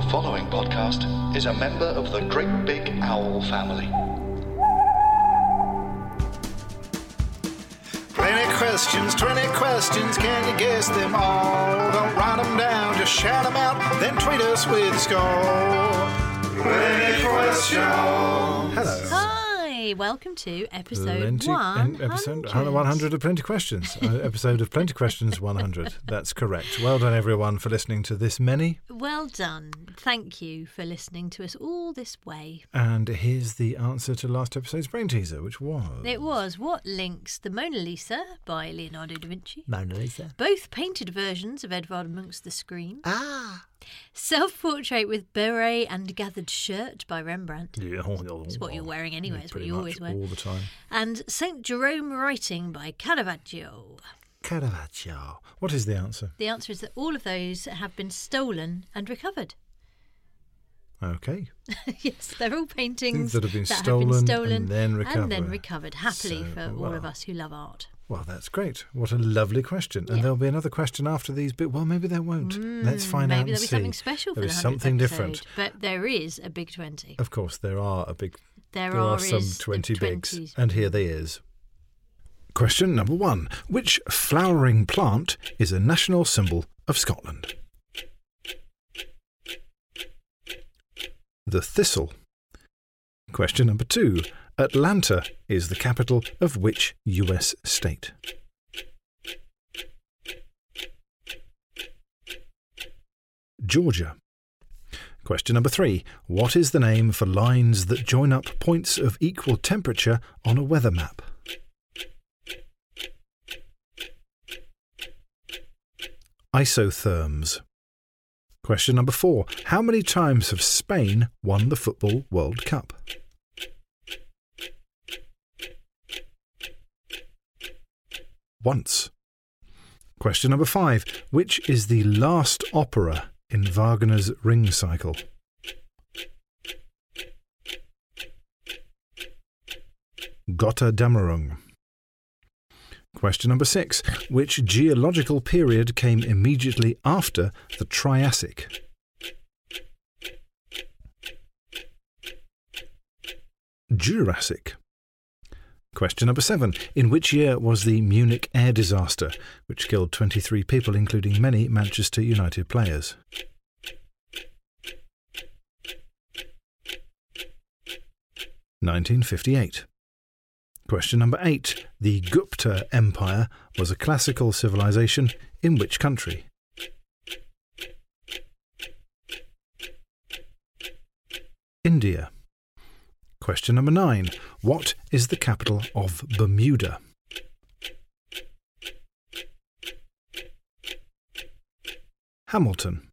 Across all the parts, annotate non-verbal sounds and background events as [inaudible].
The following podcast is a member of the Great Big Owl family. 20 questions, 20 questions, can you guess them all? Don't write them down, just shout them out, then tweet us with a score. 20 questions. Hello. Hi, welcome to episode Plenty, one. en- episode 100 of Plenty Questions. uh, [laughs] episode of Plenty Questions 100. That's correct. Well done, everyone, for listening to this many. Well done. Thank you for listening to us all this way. And here's the answer to last episode's brain teaser, which was. It was What Links the Mona Lisa by Leonardo da Vinci. Mona Lisa. Both painted versions of Edvard Munch's The Scream. Ah. Self portrait with beret and gathered shirt by Rembrandt. Yeah, It's what you're wearing anyway, Yeah, it's what pretty you much always wear. All the time. And St. Jerome writing by Caravaggio. Caravaggio. What is the answer? The answer is that all of those have been stolen and recovered. Okay. [laughs] yes, they're all paintings Things that have been stolen and stolen then and then recovered. recovered happily So, for all of us who love art. Well, that's great. What a lovely question. And Yeah. there'll be another question after these, but well, maybe there won't. Let's find Mm, Maybe out and there'll be see. something special for the is 100th something different. episode, But there is a big 20. Of course, there are a big There, there are, are some 20 bigs, 20s. and here they is. Question number one Which flowering plant is a national symbol of Scotland? The thistle. Question number two Atlanta is the capital of which US state? Georgia. Question number three. What is the name for lines that join up points of equal temperature on a weather map? Isotherms. Question number four. How many times have Spain won the Football World Cup? Once. Question number five. Which is the last opera in Wagner's Ring Cycle? Gotterdammerung. Question number six. Which geological period came immediately after the Triassic? Jurassic. Question number seven. In which year was the Munich air disaster, which killed 23 people, including many Manchester United players? Nineteen fifty-eight. Question number eight. The Gupta Empire was a classical civilization in which country? India. Question number nine. What is the capital of Bermuda? Hamilton.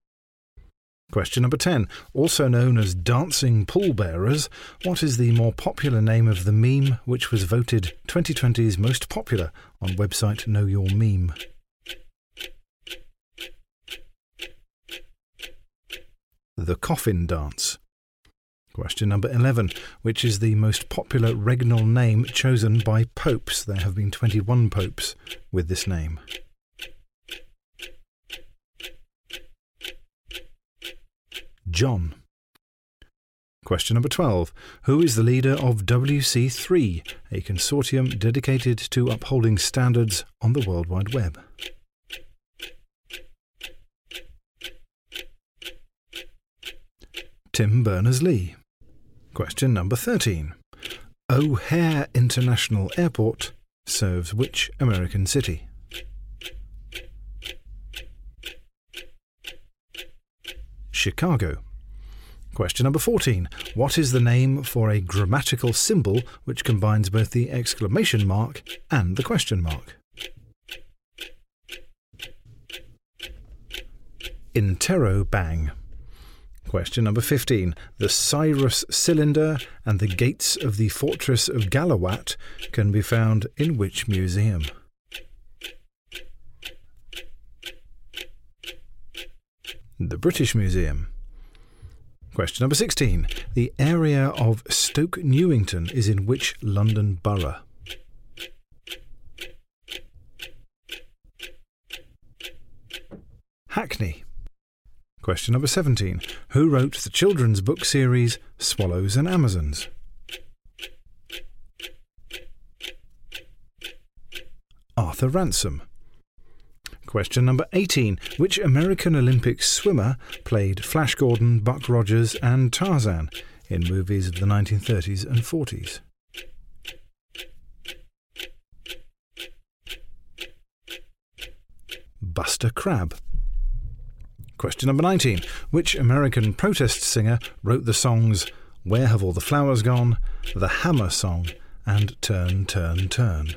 Question number 10. Also known as dancing pallbearers, what is the more popular name of the meme which was voted 2020's most popular on website Know Your Meme? The Coffin Dance. Question number 11. Which is the most popular regnal name chosen by popes? There have been 21 popes with this name. John. Question number 12. Who is the leader of WC3, a consortium dedicated to upholding standards on the World Wide Web? Tim Berners Lee. Question number 13. O'Hare International Airport serves which American city? Chicago. Question number 14. What is the name for a grammatical symbol which combines both the exclamation mark and the question mark? Interrobang. Question number 15. The Cyrus cylinder and the gates of the fortress of Balawat can be found in which museum? The British Museum. Question number 16. The area of Stoke Newington is in which London borough? Hackney. Question number 17. Who wrote the children's book series Swallows and Amazons? Arthur Ransome. Question number 18. Which American Olympic swimmer played Flash Gordon, Buck Rogers, and Tarzan in movies of the 1930s and 40s? Buster Crabbe. Question number 19. Which American protest singer wrote the songs Where Have All the Flowers Gone, The Hammer Song, and Turn, Turn, Turn?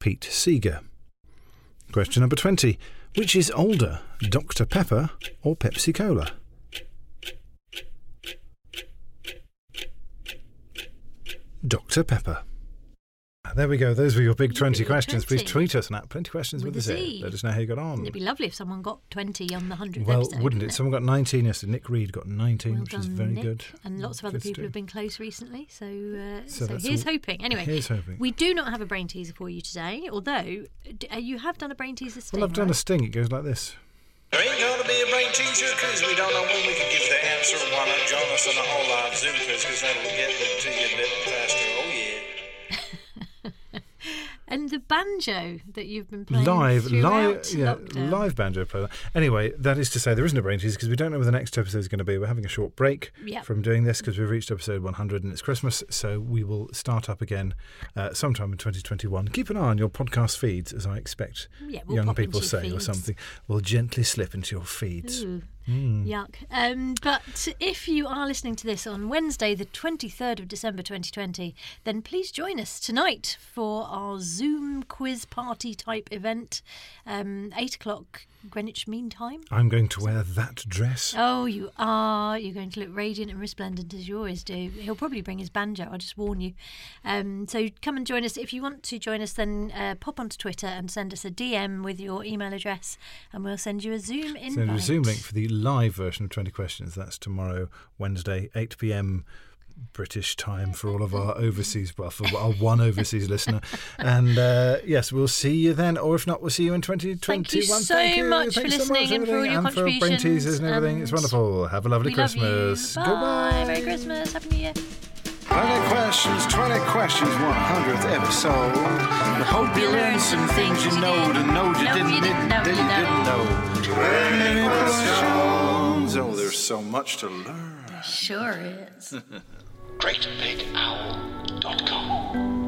Pete Seeger. Question number 20. Which is older, Dr. Pepper or Pepsi Cola? Dr. Pepper. There we go. Those were your big 20 Big questions. Please tweet us, Nat. 20 questions with, With a a Z. Z. Let us know how you got on. It'd be lovely if someone got 20 on the 100th Well, episode. wouldn't it? Someone got 19 yesterday. Nick Reed got 19, Well which is very Nick. good. And lots of other Good people have been close recently, so uh, So so, here's all- hoping. Anyway, Here's hoping. we do not have a brain teaser for you today, although d- uh, you have done a brain teaser sting, Well, I've done a sting. It goes like this. There ain't gonna be a brain teaser because we don't know when we can give the answer. Why not join us on the all live Zoom quiz because that'll get it to you a bit faster. Oh, yeah. And the banjo that you've been playing live, live, yeah, lockdown. live banjo player. Anyway, that is to say, there isn't a brain teaser because we don't know where the next episode is going to be. We're having a short break Yep. from doing this because we've reached episode 100 and it's Christmas, so we will start up again uh, sometime in 2021. Keep an eye on your podcast feeds, as I expect Yeah, we'll young people say, or feeds. something. Will gently slip into your feeds. Ooh, Mm. Yuck. Um, but if you are listening to this on Wednesday, the 23rd of December 2020, then please join us tonight for our Zoom quiz party type event, um, 8 o'clock Greenwich Mean Time. I'm going to wear that dress. Oh, you are. You're going to look radiant and resplendent as you always do. He'll probably bring his banjo, I'll just warn you. Um, so come and join us. If you want to join us, then uh, pop onto Twitter and send us a DM with your email address, and we'll send you a Zoom invite. Send a Zoom link for the live version of 20 questions. That's tomorrow, Wednesday, 8 p.m. British time for all of our overseas, well, for our one overseas listener. And uh, yes, we'll see you then, or if not, we'll see you in 2021. Thank you so much for Thanks so listening and for all your and for brain contributions, teasers and everything. It's wonderful. Have a lovely we love you. Christmas. Bye. Goodbye. Merry Christmas. Happy New Year. 20 questions, 20 questions, 100th episode. We hope you learned some things you know to know you didn't, you didn't know, that you you didn't know. know. 20 questions. Oh, there's so much to learn. Sure is. [laughs] GreatBigOwl.com.